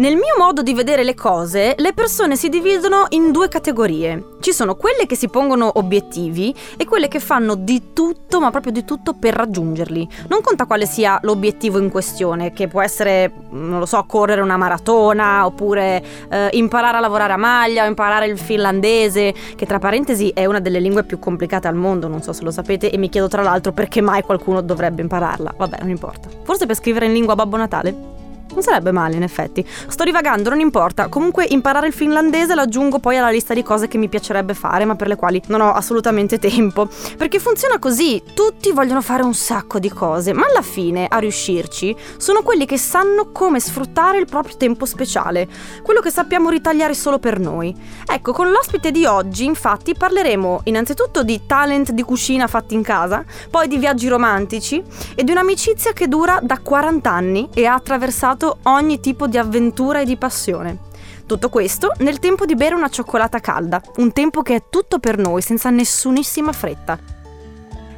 Nel mio modo di vedere le cose, le persone si dividono in due categorie. Ci sono quelle che si pongono obiettivi e quelle che fanno di tutto, ma proprio di tutto, per raggiungerli. Non conta quale sia l'obiettivo in questione, che può essere, non lo so, correre una maratona, oppure eh, imparare a lavorare a maglia, o imparare il finlandese, che tra parentesi è una delle lingue più complicate al mondo, non so se lo sapete, e mi chiedo tra l'altro perché mai qualcuno dovrebbe impararla. Vabbè, non importa. Forse per scrivere in lingua Babbo Natale? Non sarebbe male, in effetti. Sto divagando, non importa. Comunque imparare il finlandese l'aggiungo poi alla lista di cose che mi piacerebbe fare, ma per le quali non ho assolutamente tempo. Perché funziona così. Tutti vogliono fare un sacco di cose, ma alla fine, a riuscirci, sono quelli che sanno come sfruttare il proprio tempo speciale. Quello che sappiamo ritagliare solo per noi. Ecco, con l'ospite di oggi, infatti, parleremo innanzitutto di talent di cucina fatti in casa, poi di viaggi romantici e di un'amicizia che dura da 40 anni e ha attraversato ogni tipo di avventura e di passione. Tutto questo nel tempo di bere una cioccolata calda, un tempo che è tutto per noi senza nessunissima fretta.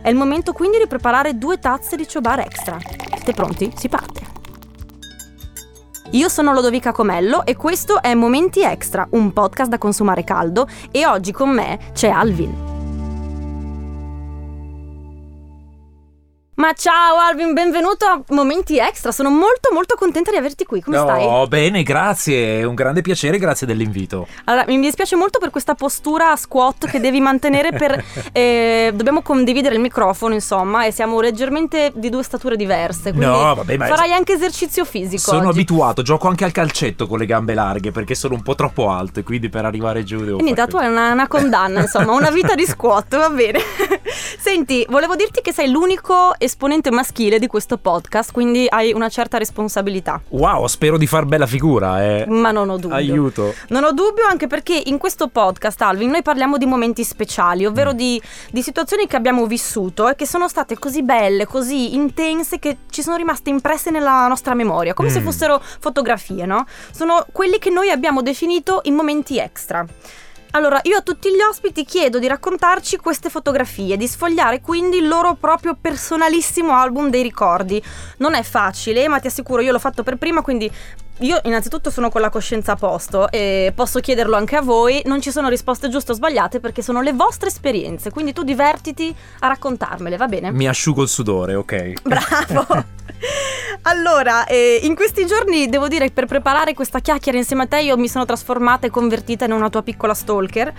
È il momento quindi di preparare due tazze di ciobar extra. Siete pronti? Si parte! Io sono Lodovica Comello e questo è Momenti Extra, un podcast da consumare caldo e oggi con me c'è Alvin. Ma ciao Alvin, benvenuto a Momenti Extra. Sono molto molto contenta di averti qui. Come no, stai? Oh, bene, grazie. È un grande piacere, grazie dell'invito. Allora, mi dispiace molto per questa postura squat che devi mantenere per eh, dobbiamo condividere il microfono, insomma, e siamo leggermente di due stature diverse, no, vabbè, ma farai anche esercizio fisico. Sono oggi. abituato, gioco anche al calcetto con le gambe larghe perché sono un po' troppo alte, quindi per arrivare giù devo E niente, tu hai una, una condanna, insomma, una vita di squat, va bene. Senti, volevo dirti che sei l'unico esponente maschile di questo podcast, quindi hai una certa responsabilità. Wow, spero di far bella figura, eh. Ma non ho dubbio. Aiuto. Non ho dubbio anche perché in questo podcast, Alvin, noi parliamo di momenti speciali, ovvero mm. di, di, situazioni che abbiamo vissuto e che sono state così belle, così intense che ci sono rimaste impresse nella nostra memoria, come mm. se fossero fotografie, no? Sono quelli che noi abbiamo definito i momenti extra. Allora, io a tutti gli ospiti chiedo di raccontarci queste fotografie, di sfogliare quindi il loro proprio personalissimo album dei ricordi. Non è facile, ma ti assicuro, io l'ho fatto per prima, quindi io innanzitutto sono con la coscienza a posto e posso chiederlo anche a voi, non ci sono risposte giuste o sbagliate perché sono le vostre esperienze, quindi tu divertiti a raccontarmele, va bene? Mi asciugo il sudore, ok. Bravo! Allora, eh, in questi giorni devo dire che per preparare questa chiacchiera insieme a te io mi sono trasformata e convertita in una tua piccola stalker.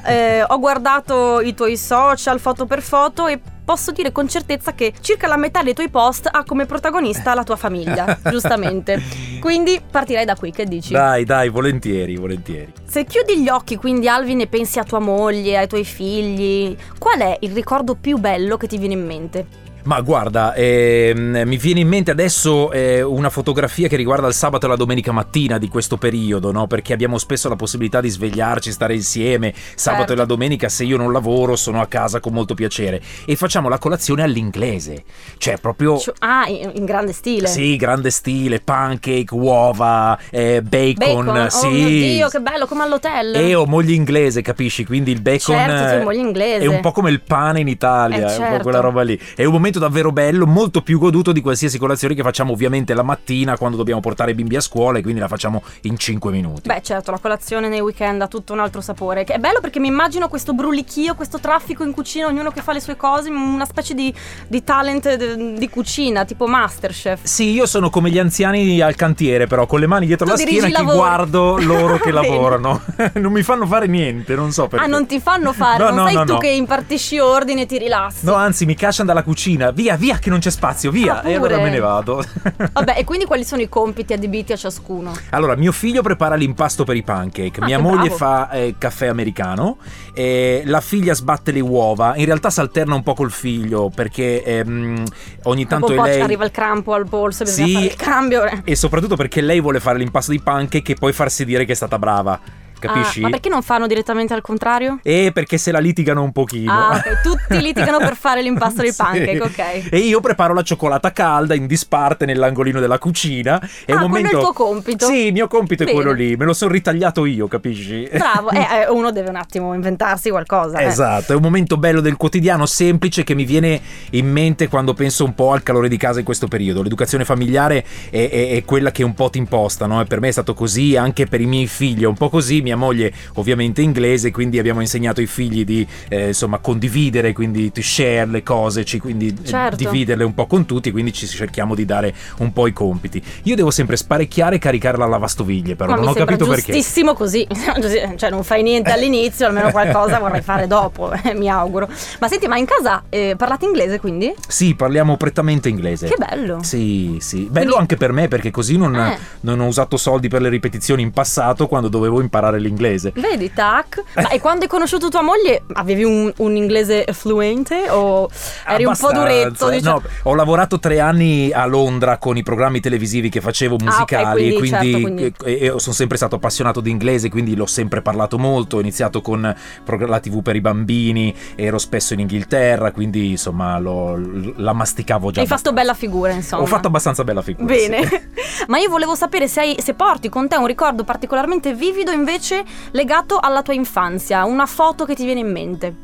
Eh, ho guardato i tuoi social foto per foto e posso dire con certezza che circa la metà dei tuoi post ha come protagonista la tua famiglia, giustamente. Quindi partirei da qui, che dici? Dai, dai, volentieri, volentieri. Se chiudi gli occhi quindi Alvin e pensi a tua moglie, ai tuoi figli, qual è il ricordo più bello che ti viene in mente? Ma guarda, ehm, mi viene in mente adesso eh, una fotografia che riguarda il sabato e la domenica mattina di questo periodo, no? Perché abbiamo spesso la possibilità di svegliarci, stare insieme. Sabato certo. e la domenica, se io non lavoro, sono a casa con molto piacere. E facciamo la colazione all'inglese. Cioè, proprio. Ah, in, grande stile. Sì, grande stile, pancake, uova, eh, bacon. bacon. Sì. Oh mio Dio, che bello, come all'hotel. E ho moglie inglese, capisci? Quindi il bacon. Certo, tu moglie inglese. È un po' come il pane in Italia, eh, certo. un po' quella certo. roba lì. È un momento momento davvero bello, molto più goduto di qualsiasi colazione che facciamo ovviamente la mattina quando dobbiamo portare i bimbi a scuola e quindi la facciamo in 5 minuti. Beh certo, la colazione nei weekend ha tutto un altro sapore. Che è bello perché mi immagino questo brulichio, questo traffico in cucina, ognuno che fa le sue cose, una specie di, di talent di, cucina, tipo Masterchef. Sì, io sono come gli anziani al cantiere però, con le mani dietro tu la schiena che guardo loro che lavorano. non mi fanno fare niente, non so perché. Ah, non ti fanno fare, no, non no, sei no, tu no. che impartisci ordine e ti rilassi. No, anzi, mi cacciano dalla cucina. Via, via, che non c'è spazio, via. Ah, e allora me ne vado. Vabbè, e quindi quali sono i compiti adibiti a ciascuno? Allora, mio figlio prepara l'impasto per i pancake, Ah, mia moglie bravo. fa eh, caffè americano, e la figlia sbatte le uova. In realtà si alterna un po' col figlio perché ehm, ogni tanto Dopo lei. arriva il crampo al polso bisogna Sì. fare il cambio. eh. E soprattutto perché lei vuole fare l'impasto di pancake e poi farsi dire che è stata brava. Capisci? Ah, ma perché non fanno direttamente al contrario? E perché se la litigano un pochino. Ah, ok. Tutti litigano per fare l'impasto dei Sì. pancake, ok. E io preparo la cioccolata calda in disparte nell'angolino della cucina. È Ah, un quello è momento... il tuo compito. Sì, il mio compito Bene. è quello lì. Me lo sono ritagliato io, capisci? Bravo, eh, eh, uno deve un attimo inventarsi qualcosa. eh. Esatto, è un momento bello del quotidiano, semplice, che mi viene in mente quando penso un po' al calore di casa in questo periodo. L'educazione familiare è, è- è quella che un po' ti imposta, no? E per me è stato così, anche per i miei figli è un po' così. Mia moglie ovviamente è inglese, quindi abbiamo insegnato ai figli di eh, insomma condividere, quindi to share le cose, ci- quindi eh, Certo. dividerle un po' con tutti, quindi ci cerchiamo di dare un po' i compiti. Io devo sempre sparecchiare e caricare la lavastoviglie, però Ma non ho capito perché. giustissimo così, cioè non fai niente all'inizio, almeno qualcosa vorrai fare dopo, eh, mi auguro. Ma senti, ma in casa eh, parlate inglese quindi? Sì, parliamo prettamente inglese. Che bello. Sì, sì. Bello Quindi- anche per me perché così non, Eh. non ho usato soldi per le ripetizioni in passato quando dovevo imparare l'inglese. Vedi, tac. Ma e quando hai conosciuto tua moglie avevi un, un inglese fluente o eri un po' Abbastanza. duretto? Diciamo? No, ho lavorato tre anni a Londra con i programmi televisivi che facevo Ah, ok, musicali quindi, e quindi, certo, quindi- e- e sono sempre stato appassionato di inglese, quindi l'ho sempre parlato molto. Ho iniziato con la TV per i bambini, ero spesso in Inghilterra, quindi insomma l'ho- la masticavo già. Hai fatto abbastanza. bella figura, insomma. Ho fatto abbastanza bella figura. Bene, sì. ma io volevo sapere se, hai- se porti con te un ricordo particolarmente vivido invece legato alla tua infanzia, una foto che ti viene in mente.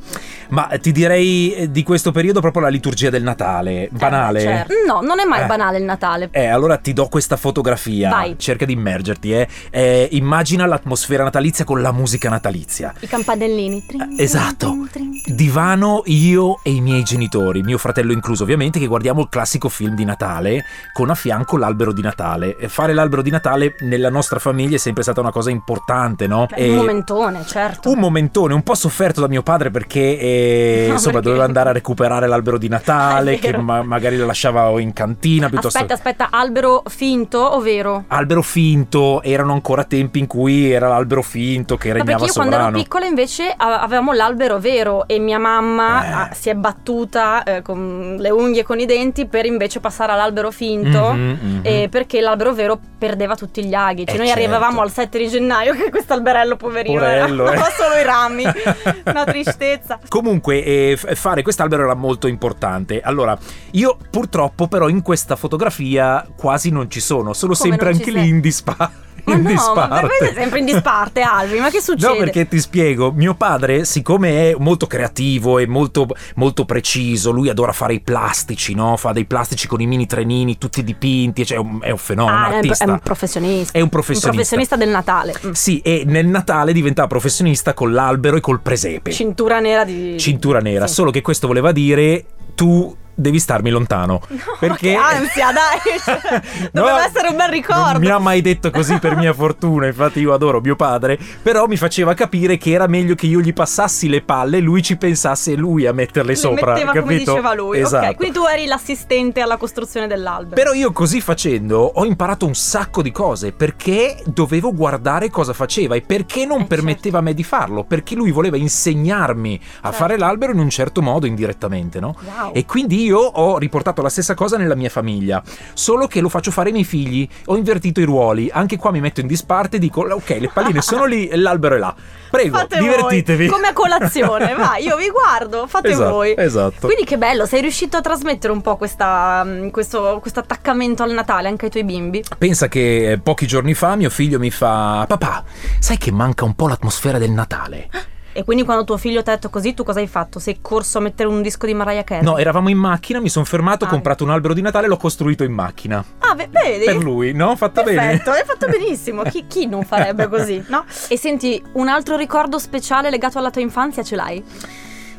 Ma ti direi eh, di questo periodo proprio la liturgia del Natale. Banale. Eh, certo. No, non è mai Eh. banale il Natale. Eh, allora ti do questa fotografia. Vai. Cerca di immergerti, eh. Eh, Immagina l'atmosfera natalizia con la musica natalizia. I campanellini. Trin, Eh, Esatto. trin, trin. Divano io e i miei genitori, mio fratello incluso ovviamente, che guardiamo il classico film di Natale con a fianco l'albero di Natale. Fare l'albero di Natale nella nostra famiglia è sempre stata una cosa importante, no? Beh, E- Un momentone, certo. un momentone un po' sofferto da mio padre perché eh, No, insomma perché? doveva andare a recuperare l'albero di Natale che ma- magari lo lasciava in cantina piuttosto Aspetta, aspetta, albero finto o vero? albero finto erano ancora tempi in cui era l'albero finto che No, regnava perché io quando ero piccola invece avevamo l'albero vero e mia mamma Eh. ah, si è battuta eh, con le unghie e con i denti per invece passare all'albero finto. Mhm, mhm. eh, perché l'albero vero perdeva tutti gli aghi. Cioè, Eh, noi certo. arrivavamo al 7 di gennaio che questo alberello poverino Porello, era eh. solo i rami. Una tristezza. Comunque eh, fare quest'albero era molto importante. Allora, io purtroppo però in questa fotografia quasi non ci sono, sono Come sempre anche lì in, dispa- Ma in no, ma disparte. per me sei sempre in disparte, Alvi. Ma che succede? No, perché ti spiego, mio padre, siccome è molto creativo e molto, molto preciso, lui adora fare i plastici, no? Fa dei plastici con i mini trenini tutti dipinti, cioè è un, è un fenomeno, Ah, un è un- artista. è un professionista. È un professionista. Un professionista del Natale. Mm. Sì, e nel Natale diventava professionista con l'albero e col presepe. Cintura nera di. Cintura nera, Sì. solo che questo voleva dire tu devi starmi lontano. No, perché ansia, dai! Cioè, Doveva essere un bel ricordo. Non mi ha mai detto così per mia fortuna, infatti io adoro mio padre, però mi faceva capire che era meglio che io gli passassi le palle e lui ci pensasse lui a metterle Le sopra, metteva capito? come diceva lui. Esatto. Ok, quindi tu eri l'assistente alla costruzione dell'albero. Però io così facendo ho imparato un sacco di cose perché dovevo guardare cosa faceva e perché non Eh, permetteva a me di farlo, perché lui voleva insegnarmi a Certo. fare l'albero in un certo modo indirettamente, no? Wow. E quindi io ho riportato la stessa cosa nella mia famiglia, solo che lo faccio fare ai miei figli. Ho invertito i ruoli, anche qua mi metto in disparte e dico ok, le palline sono lì e l'albero è là. Prego, Fate divertitevi. voi. Come a colazione, vai, io vi guardo, fate Esatto, voi. esatto. Quindi che bello, sei riuscito a trasmettere un po' questa, mm, questo, questo attaccamento al Natale anche ai tuoi bimbi? Pensa che eh, pochi giorni fa mio figlio mi fa papà, sai che manca un po' l'atmosfera del Natale? E quindi quando tuo figlio ti ha detto così, tu cosa hai fatto? Sei corso a mettere un disco di Mariah Carey? No, eravamo in macchina, mi sono fermato, ho Ah. comprato un albero di Natale e l'ho costruito in macchina. Ah, ve- vedi? Per lui, no? Fatta bene. Perfetto, hai fatto benissimo. Chi, chi non farebbe così, no? E senti, un altro ricordo speciale legato alla tua infanzia ce l'hai?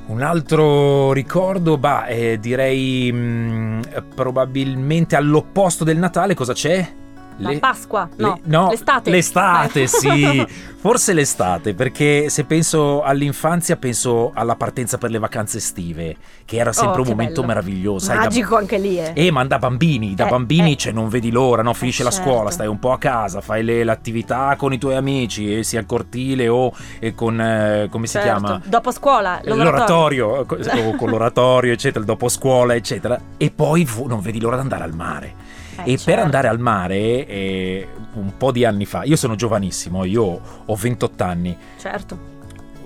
Un altro ricordo, bah, eh, direi mm, probabilmente all'opposto del Natale cosa c'è? La Pasqua? No, le- no, l'estate. L'estate, Eh. sì. Forse l'estate, perché se penso all'infanzia penso alla partenza per le vacanze estive, che era sempre Oh, un momento bello. meraviglioso. sai, da- Magico anche lì, eh. Eh, ma da bambini, da Eh, bambini, eh. cioè non vedi l'ora, no? Finisce la certo. scuola, stai un po' a casa, fai le, l'attività con i tuoi amici, eh, sia al cortile o eh, con, eh, come si Certo. chiama? Dopo scuola, L'oratorio, co- o con l'oratorio, eccetera, il dopo scuola, eccetera. E poi non vedi l'ora di andare al mare. E certo. per andare al mare eh, un po' di anni fa, io sono giovanissimo, io ho 28 anni, Certo.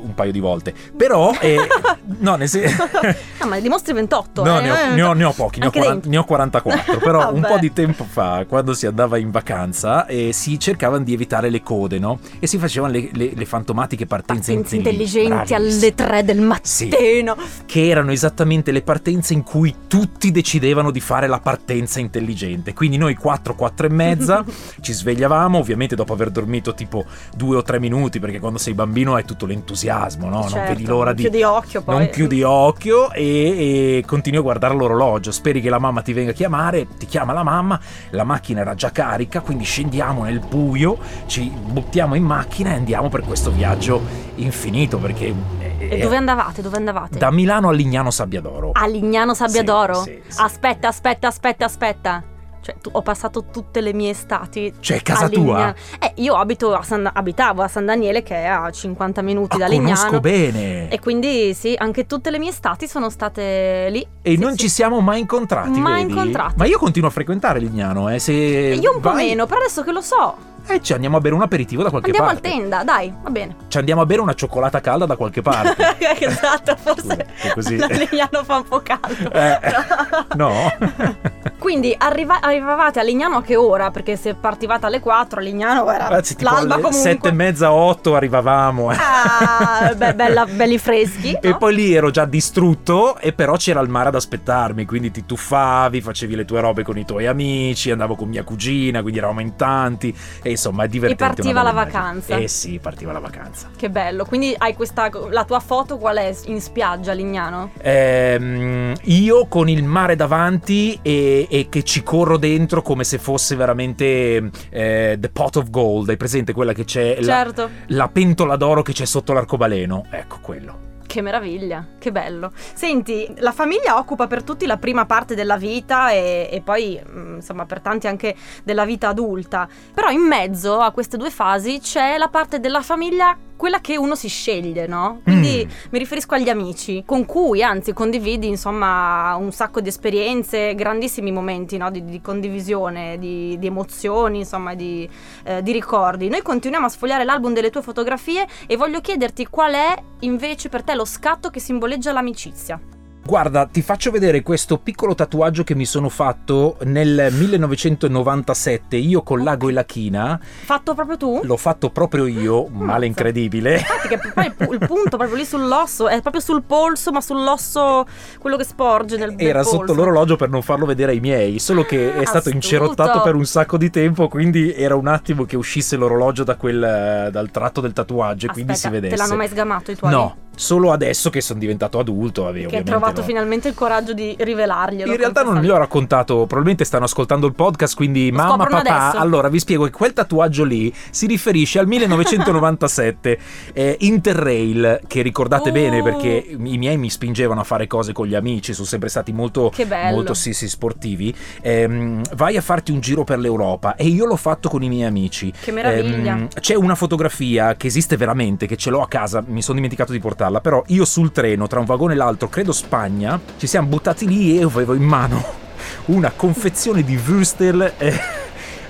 Un paio di volte, però eh, no, nel senso Ah, ma ne dimostri 28. No, eh? ne ho, ne ho- ne ho pochi, ne ho, Anche 40 dentro. ne ho 44, però un po' di tempo fa, quando si andava in vacanza, eh, si cercavano di evitare le code, no? E si facevano le, le- le fantomatiche partenze, Partenze intelligenti, alle bravissime, 3 del mattino. che erano esattamente le partenze in cui tutti decidevano di fare la partenza intelligente. Quindi noi 4, 4 e mezza ci svegliavamo, ovviamente dopo aver dormito tipo due o tre minuti, perché quando sei bambino hai tutto l'entusiasmo, no? non Certo, vedi l'ora di... Chiudi occhio poi. Non chiudi occhio e, e continui a guardare l'orologio. Speri che la mamma ti venga a chiamare, ti chiama la mamma, la macchina era già carica, quindi scendiamo nel buio, ci buttiamo in macchina e andiamo per questo viaggio infinito perché... E dove andavate? Dove andavate? Da Milano a Lignano Sabbiadoro. A Lignano Sabbiadoro? Sì, sì, sì. Aspetta, aspetta, aspetta, aspetta. Cioè, tu- ho passato tutte le mie estati. Cioè, casa a tua? Lignano. Eh, io abito a San- abitavo a San Daniele, che è a 50 minuti da Ah, Lignano. conosco bene. E quindi sì, anche tutte le mie estati sono state lì. E Sì, non sì. ci siamo mai incontrati, Mai vedi? incontrati. Ma io continuo a frequentare Lignano, eh. Se E io un po' vai- meno, però adesso che lo so, Eh, ci andiamo a bere un aperitivo da qualche andiamo parte. al tenda, dai, va bene. Ci andiamo a bere una cioccolata calda da qualche parte. esatto, forse Scusa, così- a Lignano fa un po' caldo. Eh, no. Quindi arriva- arrivavate a Lignano a che ora? Perché se partivate alle 4 a Lignano era Ragazzi, tipo l'alba alle comunque. sette e mezza, otto arrivavamo. eh. Ah, beh, bella- belli freschi. E no? poi lì ero già distrutto e però c'era il mare ad aspettarmi, quindi ti tuffavi, facevi le tue robe con i tuoi amici, andavo con mia cugina, quindi eravamo in tanti e insomma è divertente. E partiva la vacanza. Eh sì, partiva la vacanza. Che bello. Quindi hai questa. La tua foto qual è in spiaggia a Lignano? Ehm, io con il mare davanti e, e che ci corro dentro come se fosse veramente eh, The Pot of Gold, hai presente quella che c'è la, Certo. la pentola d'oro che c'è sotto l'arcobaleno? Ecco quello. Che meraviglia, che bello. Senti, la famiglia occupa per tutti la prima parte della vita e, e poi, mm, insomma, per tanti anche della vita adulta. Però in mezzo a queste due fasi c'è la parte della famiglia, quella che uno si sceglie, no? Quindi Mm. mi riferisco agli amici, con cui anzi condividi, insomma, un sacco di esperienze, grandissimi momenti, no? Di, di condivisione, di, di emozioni, insomma, di, eh, di ricordi. Noi continuiamo a sfogliare l'album delle tue fotografie e voglio chiederti qual è invece per te lo scatto che simboleggia l'amicizia. Guarda, ti faccio vedere questo piccolo tatuaggio che mi sono fatto nel 1997, io con Lago e la China. Fatto proprio tu? L'ho fatto proprio io, male incredibile. Infatti che poi il, pu- il punto proprio lì sull'osso, è proprio sul polso, ma sull'osso quello che sporge nel, nel Era polso. sotto l'orologio per non farlo vedere ai miei, solo che è stato astuto. incerottato per un sacco di tempo, quindi era un attimo che uscisse l'orologio da quel, dal tratto del tatuaggio e quindi si vedesse. te l'hanno mai sgamato i tuoi? No, solo adesso che sono diventato adulto, vabbè, Che ovviamente trovato no. finalmente il coraggio di rivelarglielo. In realtà non confessare. gliel'ho raccontato, probabilmente stanno ascoltando il podcast, quindi Lo mamma, papà, adesso. allora vi spiego che quel tatuaggio lì si riferisce al 1997 eh, Interrail, che ricordate Oh. bene perché i miei mi spingevano a fare cose con gli amici, sono sempre stati molto, molto sì, sì, sportivi. Ehm, vai a farti un giro per l'Europa e io l'ho fatto con i miei amici. Che meraviglia. Ehm, c'è una fotografia che esiste veramente, che ce l'ho a casa, mi sono dimenticato di portarla, però io sul treno, tra un vagone e l'altro, credo Spagna, ci siamo buttati lì e avevo in mano una confezione di Würstel. eh,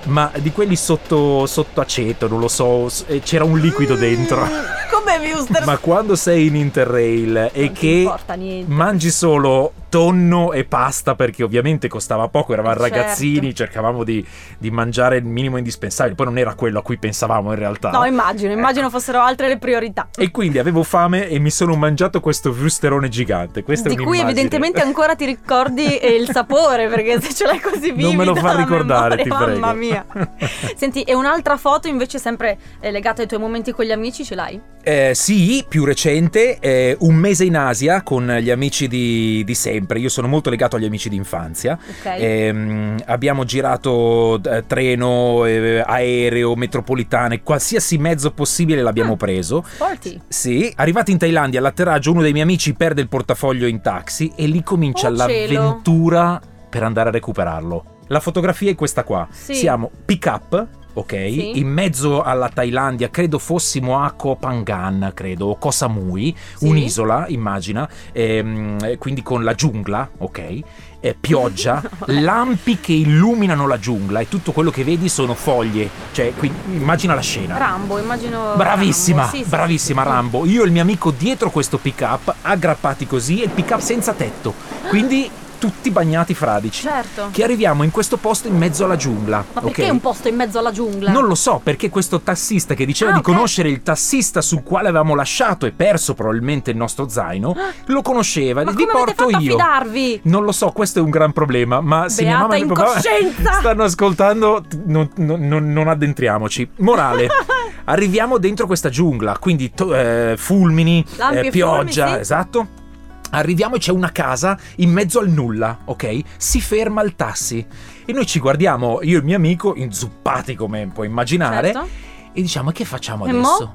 ma di quelli sotto, sotto aceto, non lo so, s- e c'era un liquido dentro. Mm, Come Wuster? Ma quando sei in Interrail e Non ti che mangi solo tonno e pasta perché ovviamente costava poco, eravamo Certo. ragazzini, cercavamo di, di mangiare il minimo indispensabile, poi non era quello a cui pensavamo in realtà. No, immagino, immagino Ecco. fossero altre le priorità. E quindi avevo fame e mi sono mangiato questo wusterone gigante. Questa di è cui evidentemente ancora ti ricordi eh, il sapore, perché se ce l'hai così vivo. Non me lo fa ricordare, ti prego. Mamma mia. Senti, e un'altra foto invece sempre eh, legata ai tuoi momenti con gli amici ce l'hai? Eh, sì, più recente, eh, un mese in Asia con gli amici di, di sempre. Io sono molto legato agli amici di infanzia. Ok. Ehm, abbiamo girato eh, treno, eh, aereo, metropolitane, qualsiasi mezzo possibile l'abbiamo Ah. preso. Sporty. Sì, arrivati in Thailandia all'atterraggio uno dei miei amici perde il portafoglio in taxi e lì comincia Oh, cielo. l'avventura per andare a recuperarlo. La fotografia è questa qua. Sì. Siamo pick up, ok? Sì. In mezzo alla Thailandia, credo fossimo a Koh Phangan, credo, o Koh Samui, Sì. un'isola, immagina, ehm, quindi con la giungla, ok? eh, pioggia, lampi che illuminano la giungla e tutto quello che vedi sono foglie. Cioè, qui, immagina la scena. Rambo, immagino. Bravissima, Rambo. Sì, sì, bravissima sì. Rambo. Io e il mio amico dietro questo pick up, aggrappati così, e il pick up senza tetto. Quindi tutti bagnati fradici. Certo. Che arriviamo in questo posto in mezzo alla giungla. Ma perché un posto in mezzo alla giungla? Non lo so, perché questo tassista che diceva Ah, di ok. conoscere il tassista sul quale avevamo lasciato e perso probabilmente il nostro zaino, lo conosceva. Ma Vi come avete porto io. fidarvi? Non lo so, questo è un gran problema, ma se mia Beata mamma e mio papà stanno ascoltando, non, non- non- addentriamoci. Morale, arriviamo dentro questa giungla, quindi to- eh, fulmini, eh, pioggia, fulmini, sì. esatto. Arriviamo e c'è una casa in mezzo al nulla, ok? Si ferma il tassi. E noi ci guardiamo, io e il mio amico, inzuppati come puoi immaginare, Certo. e diciamo: "Ma che facciamo adesso?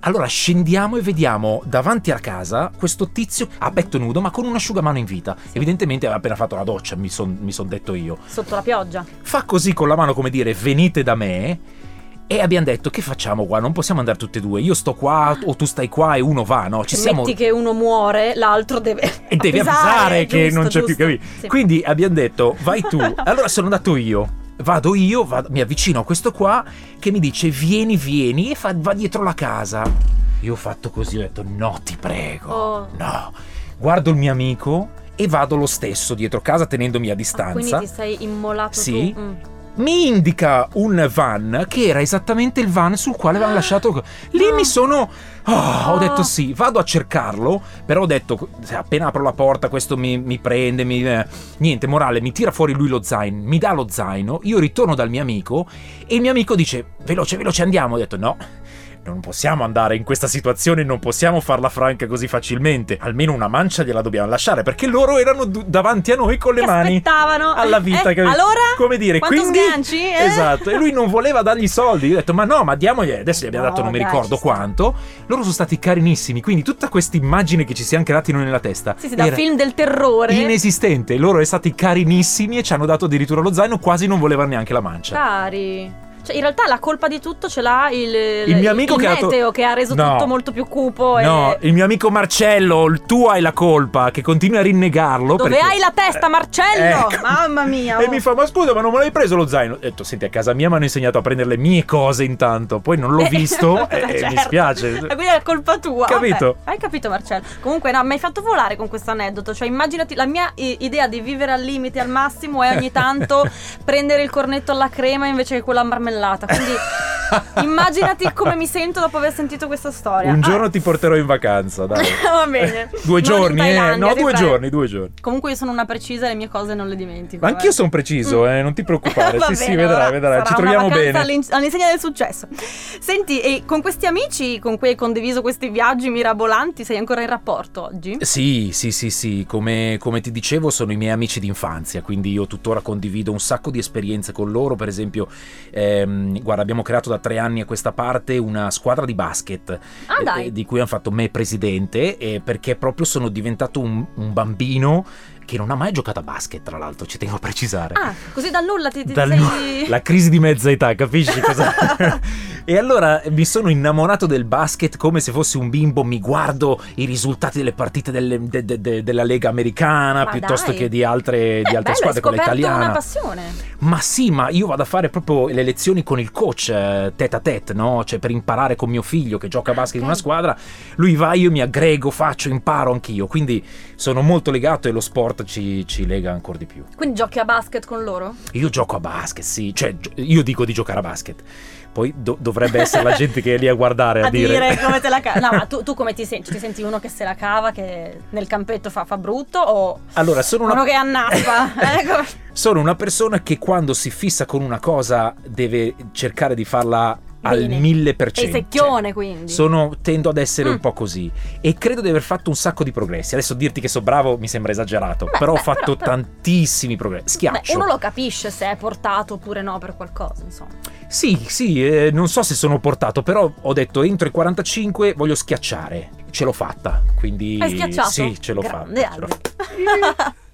Allora scendiamo e vediamo davanti alla casa questo tizio a petto nudo, ma con un asciugamano in vita. Evidentemente aveva appena fatto la doccia, mi son, mi son detto io. Sotto la pioggia. Fa così con la mano come dire: venite da me. E abbiamo detto: che facciamo qua? Non possiamo andare tutte e due. Io sto qua o tu stai qua e uno va, no? Ci Se siamo. metti che uno muore, l'altro deve. E devi avvisare che non c'è più, capito? Sì. Quindi abbiamo detto, vai tu. Allora sono andato io. Vado io, vado- mi avvicino a questo qua che mi dice vieni, vieni e fa- va dietro la casa. Io ho fatto così, ho detto no, ti prego. Oh. No. Guardo il mio amico e vado lo stesso dietro casa tenendomi a Ah, quindi distanza. ti sei immolato Sì. tu. Mm. Mi indica un van che era esattamente il van sul quale avevamo lasciato. Lì No. mi sono. Oh, ho Oh. detto sì, vado a cercarlo. Però ho detto, appena apro la porta, questo mi, mi prende. Mi, eh, niente, morale, mi tira fuori lui lo zaino, mi dà lo zaino. Io ritorno dal mio amico e il mio amico dice: Veloce, veloce, andiamo. Ho detto no. Non possiamo andare in questa situazione, non possiamo farla franca così facilmente. Almeno una mancia gliela dobbiamo lasciare perché loro erano du- davanti a noi con le Che mani aspettavano. alla vita. Eh, allora? Come dire, quindi. sganci, eh? Esatto, e lui non voleva dargli i soldi. Io ho detto, ma no, ma diamogli. Adesso gli abbiamo No, dato, non mi ricordo quanto. Loro sono stati carinissimi. Quindi tutta questa immagine che ci siamo creati noi nella testa. Sì, sì, da film del terrore. Inesistente. Loro sono stati carinissimi e ci hanno dato addirittura lo zaino, quasi non volevano neanche la mancia. Cari. Cioè, in realtà la colpa di tutto ce l'ha il, Il mio amico il che ha dato- meteo che ha reso No. tutto molto più cupo. No, e... il mio amico Marcello, tu hai la colpa, che continui a rinnegarlo. Dove perché- hai la testa, Marcello? Ecco. Mamma mia. E oh. mi fa, ma scusa, ma non me l'hai preso lo zaino? Ho detto, senti, a casa mia mi hanno insegnato a prendere le mie cose intanto. Poi non l'ho Eh, visto e mi certo. spiace. E quindi è colpa tua. Capito? Vabbè, hai capito, Marcello? Comunque, no, mi hai fatto volare con questo aneddoto. Cioè, immaginati la mia idea di vivere al limite al massimo è ogni tanto prendere il cornetto alla crema invece che quella marmellata. Quindi, immaginati come mi sento dopo aver sentito questa storia. Un Ah, giorno ti porterò in vacanza, dai. Va bene. Due Non giorni, eh? No, due giorni, due giorni. Comunque io sono una precisa e le mie cose non le dimentico. Ma anch'io eh. sono preciso, eh, non ti preoccupare. Sì, sì, bene, vedrai, allora vedrai. sarà Ci troviamo bene. all'in- all'insegna del successo. Senti, e con questi amici con cui hai condiviso questi viaggi mirabolanti, sei ancora in rapporto oggi? Sì, sì, sì, sì, come, come ti dicevo sono i miei amici d'infanzia, quindi io tuttora condivido un sacco di esperienze con loro, per esempio, ehm, guarda, abbiamo creato da tre anni a questa parte una squadra di basket, Ah, eh, di cui hanno fatto me presidente, eh, perché proprio sono diventato un, un bambino che non ha mai giocato a basket, tra l'altro, ci tengo a precisare. Ah, così dal nulla ti, ti Dal- sei... La crisi di mezza età, capisci cosa? e allora mi sono innamorato del basket come se fossi un bimbo, mi guardo i risultati delle partite delle- de- de- de- della Lega americana Ma piuttosto dai. che di altre, di Beh, altre bello, squadre, hai quella scoperto italiana. una passione. Ma sì, ma io vado a fare proprio le lezioni con il coach eh, tête a tête, no? Cioè per imparare con mio figlio che gioca a basket in una squadra, lui va, io mi aggrego, faccio, imparo anch'io. Quindi sono molto legato e lo sport ci, ci lega ancora di più. Quindi giochi a basket con loro? Io gioco a basket, sì, cioè io dico di giocare a basket. Poi do- dovrebbe essere la gente che è lì a guardare a, A dire come te la cava. No, ma tu, tu come ti senti? Ti senti uno che se la cava, che nel campetto fa, fa brutto o Allora, sono uno una, che annappa? ecco. sono una persona che quando si fissa con una cosa deve cercare di farla al mille per cento. secchione, quindi. Sono, tendo ad essere Mm. un po' così e credo di aver fatto un sacco di progressi. Adesso dirti che sono bravo mi sembra esagerato, Beh, però beh, ho fatto però- tantissimi progressi. Beh, Schiaccio. uno lo capisce se è portato oppure no per qualcosa, insomma. Sì, sì, eh, non so se sono portato, però ho detto entro i 45 voglio schiacciare. Ce l'ho fatta, quindi Hai schiacciato? Sì, ce l'ho Grande fatta. ce l'ho fatta.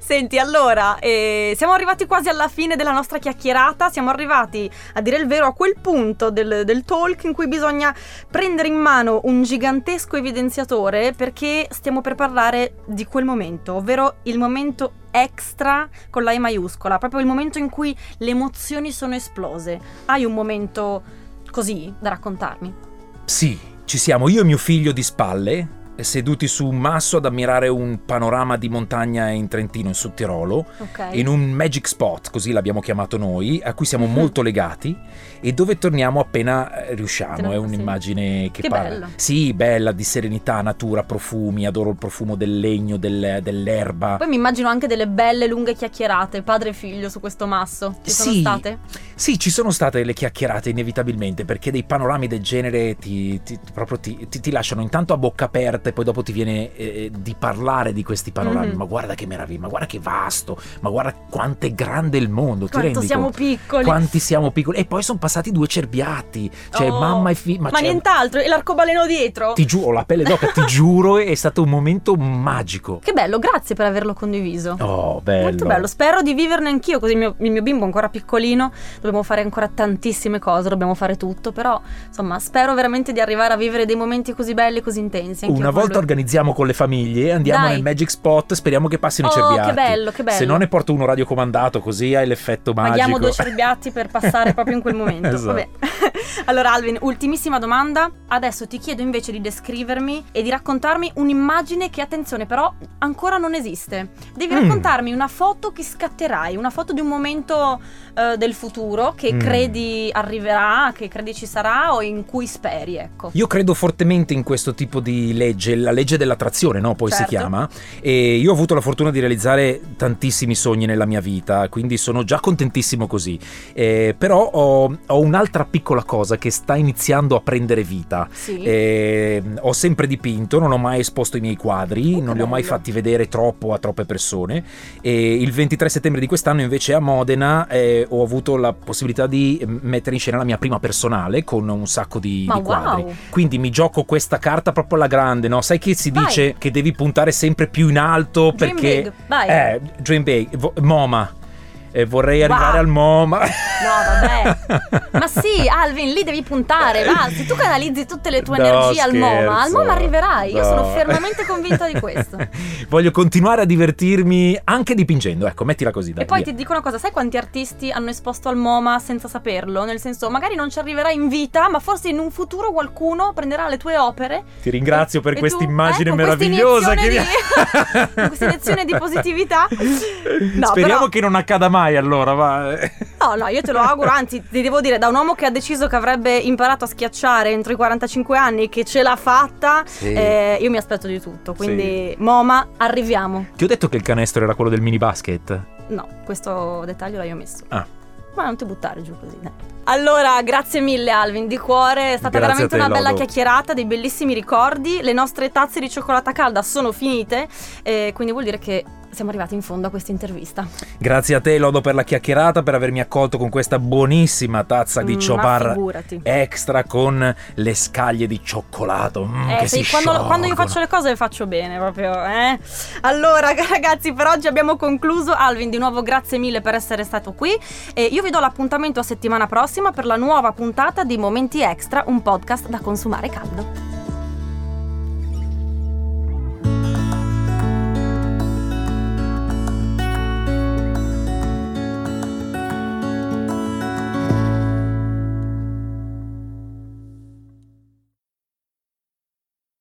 Senti, allora, eh, siamo arrivati quasi alla fine della nostra chiacchierata, siamo arrivati, a dire il vero, a quel punto del, del talk in cui bisogna prendere in mano un gigantesco evidenziatore perché stiamo per parlare di quel momento, ovvero il momento extra con la E maiuscola, proprio il momento in cui le emozioni sono esplose. Hai un momento così da raccontarmi? Sì, ci siamo io e mio figlio di spalle, seduti su un masso ad ammirare un panorama di montagna in Trentino, in Sudtirolo, Ok. in un magic spot, così l'abbiamo chiamato noi, a cui siamo molto legati e dove torniamo appena eh, riusciamo. È un'immagine che, Che parla. bello. Sì, bella, di serenità, natura, profumi, adoro il profumo del legno, del- dell'erba. Poi mi immagino anche delle belle lunghe chiacchierate, padre e figlio, su questo masso. Ci sono Sì. state? Sì, ci sono state le chiacchierate inevitabilmente perché dei panorami del genere ti, ti- proprio ti, ti- lasciano intanto a bocca aperta e poi dopo ti viene eh, di parlare di questi panorami. Mhm. Ma guarda che meraviglia, ma guarda che vasto, ma guarda quanto è grande il mondo. ti Quanto siamo conto? piccoli. Quanti siamo piccoli. E poi sono passati due cerbiatti, cioè Oh, mamma e figlio. Ma, c'è- nient'altro, e l'arcobaleno dietro? Ti giuro, la pelle d'oca, ti giuro, è stato un momento magico. Che bello, grazie per averlo condiviso. Oh, bello. Molto bello, spero di viverne anch'io, così il mio, il mio bimbo ancora piccolino, dobbiamo fare ancora tantissime cose, dobbiamo fare tutto, però insomma spero veramente di arrivare a vivere dei momenti così belli, così intensi. Una volta lui. organizziamo con le famiglie, andiamo Dai. nel Magic Spot, speriamo che passino i Oh, cerbiatti. che bello, che bello. Se no ne porto uno radiocomandato, così hai l'effetto magico. Paghiamo due cerbiatti per passare proprio in quel momento. Esatto. Allora, Alvin, ultimissima domanda. Adesso ti chiedo invece di descrivermi e di raccontarmi un'immagine che, attenzione, però ancora non esiste. Devi Mm. raccontarmi una foto che scatterai, una foto di un momento eh, del futuro che Mm. credi arriverà, che credi ci sarà o in cui speri, ecco. Io credo fortemente in questo tipo di legge, la legge dell'attrazione, no? Poi si Certo. chiama. E io ho avuto la fortuna di realizzare tantissimi sogni nella mia vita, quindi sono già contentissimo così. Eh, però ho, ho un'altra piccola cosa che sta iniziando a prendere vita. Sì. Eh, ho sempre dipinto, non ho mai esposto i miei quadri, Oh, non li ho mai bello. fatti vedere troppo a troppe persone. E il 23 settembre di quest'anno, invece, a Modena eh, ho avuto la possibilità di mettere in scena la mia prima personale con un sacco di, Ma di quadri. wow. Quindi mi gioco questa carta proprio alla grande, no? Sai che si Vai. dice che devi puntare sempre più in alto Dream perché. big, vai. Eh, dream big, MoMA. Eh, vorrei Wow. arrivare al MoMA. No, vabbè. Ma sì, Alvin, lì devi puntare, va. Se tu canalizzi tutte le tue No, energie al MoMA, al scherzo. MoMA arriverai. Io No. sono fermamente convinta di questo. Voglio continuare a divertirmi anche dipingendo, ecco, mettila così. Dai, E poi via. ti dico una cosa, sai quanti artisti hanno esposto al MoMA senza saperlo? Nel senso, magari non ci arriverai in vita, ma forse in un futuro qualcuno prenderà le tue opere. Ti ringrazio per e questa tu, immagine eh, meravigliosa che di- questa iniezione di positività. No, Speriamo però- che non accada mai allora, va. No, no, io te lo auguro, anzi, ti devo dire, da un uomo che ha deciso che avrebbe imparato a schiacciare entro i 45 anni e che ce l'ha fatta, Sì. eh, io mi aspetto di tutto. Quindi, MoMA, arriviamo. Ti ho detto che il canestro era quello del mini basket? No, questo dettaglio l'hai omesso. Ah. Ma non ti buttare giù così, dai. Allora, grazie mille Alvin, di cuore, è stata Grazie veramente te, una bella Lodo. chiacchierata, dei bellissimi ricordi. Le nostre tazze di cioccolata calda sono finite, eh, quindi vuol dire che siamo arrivati in fondo a questa intervista. Grazie a te, Lodo, per la chiacchierata, per avermi accolto con questa buonissima tazza di Mm, Chobar extra con le scaglie di cioccolato. mm, Eh, che sì, si quando, quando io faccio le cose le faccio bene proprio, eh. Allora, ragazzi, per oggi abbiamo concluso. Alvin, di nuovo grazie mille per essere stato qui. E io vi do l'appuntamento a settimana prossima per la nuova puntata di Momenti Extra, un podcast da consumare caldo.